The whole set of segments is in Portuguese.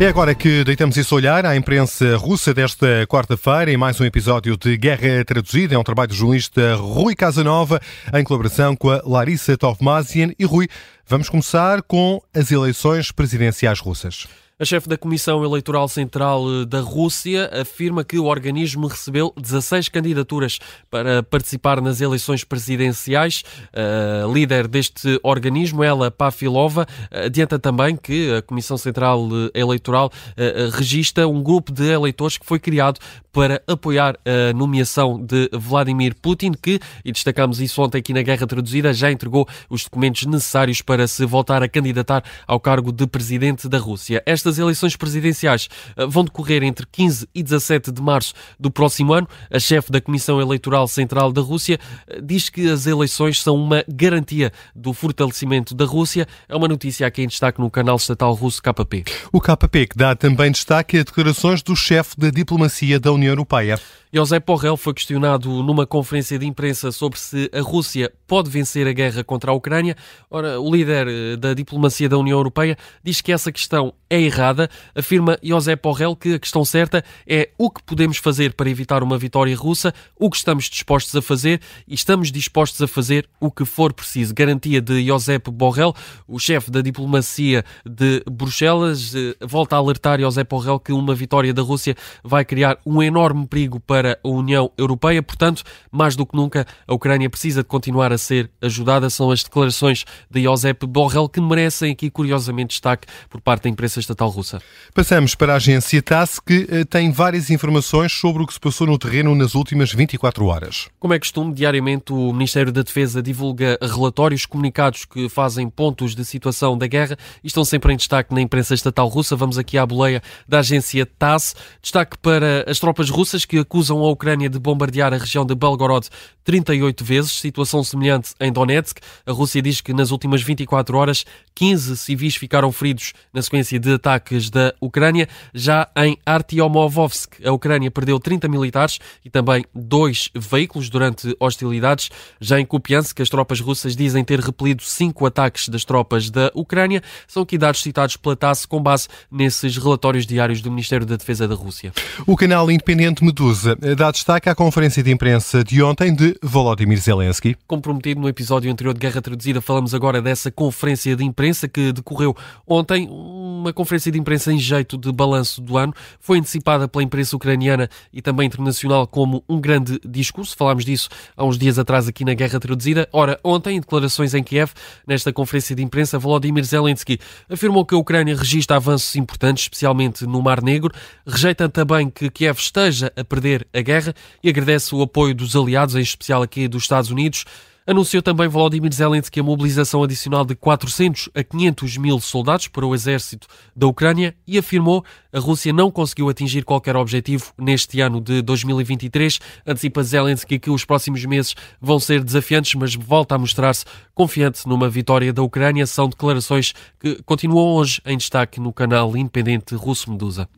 É agora que deitamos esse olhar à imprensa russa desta quarta-feira em mais um episódio de Guerra Traduzida. É um trabalho do jornalista Rui Casanova em colaboração com a Larissa Tovmazian. E Rui, vamos começar com as eleições presidenciais russas. A chefe da Comissão Eleitoral Central eh, da Rússia afirma que o organismo recebeu 16 candidaturas para participar nas eleições presidenciais. A líder deste organismo, ela Pafilova, adianta também que a Comissão Central Eleitoral eh, registra um grupo de eleitores que foi criado para apoiar a nomeação de Vladimir Putin, que, e destacamos isso ontem aqui na Guerra Traduzida, já entregou os documentos necessários para se voltar a candidatar ao cargo de presidente da Rússia. Estas eleições presidenciais eh, vão decorrer entre 15 e 17 de março do próximo ano. A chefe da Comissão Eleitoral Central da Rússia eh, diz que as eleições são uma garantia do fortalecimento da Rússia. É uma notícia aqui em destaque no canal estatal russo KP. O KP que dá também destaque a declarações do chefe da diplomacia da União União Europeia. José Porrel foi questionado numa conferência de imprensa sobre se a Rússia pode vencer a guerra contra a Ucrânia. Ora, o líder eh, da diplomacia da União Europeia diz que essa questão é errada. Afirma José Porrel que a questão certa é o que podemos fazer para evitar uma vitória russa, o que estamos dispostos a fazer e estamos dispostos a fazer o que for preciso. Garantia de Josep Borrell, o chefe da diplomacia de Bruxelas, eh, volta a alertar José Borrell que uma vitória da Rússia vai criar um enorme perigo para a União Europeia. Portanto, mais do que nunca, a Ucrânia precisa de continuar a ser ajudada. São as declarações de Josep Borrell que merecem aqui, curiosamente, destaque por parte da imprensa estatal russa. Passamos para a agência TASS, que eh, tem várias informações sobre o que se passou no terreno nas últimas 24 horas. Como é costume, diariamente o Ministério da Defesa divulga relatórios, comunicados que fazem pontos de situação da guerra e estão sempre em destaque na imprensa estatal russa. Vamos aqui à boleia da agência TASS. Destaque para as tropas russas que acusam acusam a Ucrânia de bombardear a região de Belgorod 38 vezes, situação semelhante em Donetsk. A Rússia diz que nas últimas 24 horas 15 civis ficaram feridos na sequência de ataques da Ucrânia. Já em Artyomovsk, a Ucrânia perdeu 30 militares e também dois veículos durante hostilidades. Já em Kupiansk, as tropas russas dizem ter repelido cinco ataques das tropas da Ucrânia. São aqui dados citados pela TASS com base nesses relatórios diários do Ministério da Defesa da Rússia. O canal independente Medusa dá destaque à conferência de imprensa de ontem de Volodymyr Zelensky. Comprometido no episódio anterior de Guerra Traduzida, falamos agora dessa conferência de imprensa que decorreu ontem, uma conferência de imprensa em jeito de balanço do ano. Foi antecipada pela imprensa ucraniana e também internacional como um grande discurso. Falámos disso há uns dias atrás aqui na Guerra Traduzida. Ora, ontem, em declarações em Kiev, nesta conferência de imprensa, Volodymyr Zelensky afirmou que a Ucrânia registra avanços importantes, especialmente no Mar Negro, rejeita também que Kiev esteja a perder a guerra e agradece o apoio dos aliados, em especial aqui dos Estados Unidos. Anunciou também Volodymyr Zelensky a mobilização adicional de 400 a 500 mil soldados para o exército da Ucrânia e afirmou a Rússia não conseguiu atingir qualquer objetivo neste ano de 2023. Antecipa Zelensky que os próximos meses vão ser desafiantes, mas volta a mostrar-se confiante numa vitória da Ucrânia. São declarações que continuam hoje em destaque no canal independente russo Medusa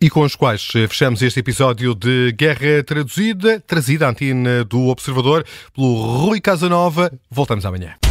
e com os quais eh, fechamos este episódio de Guerra Traduzida, trazida à antena do Observador pelo Rui Casanova. Voltamos amanhã.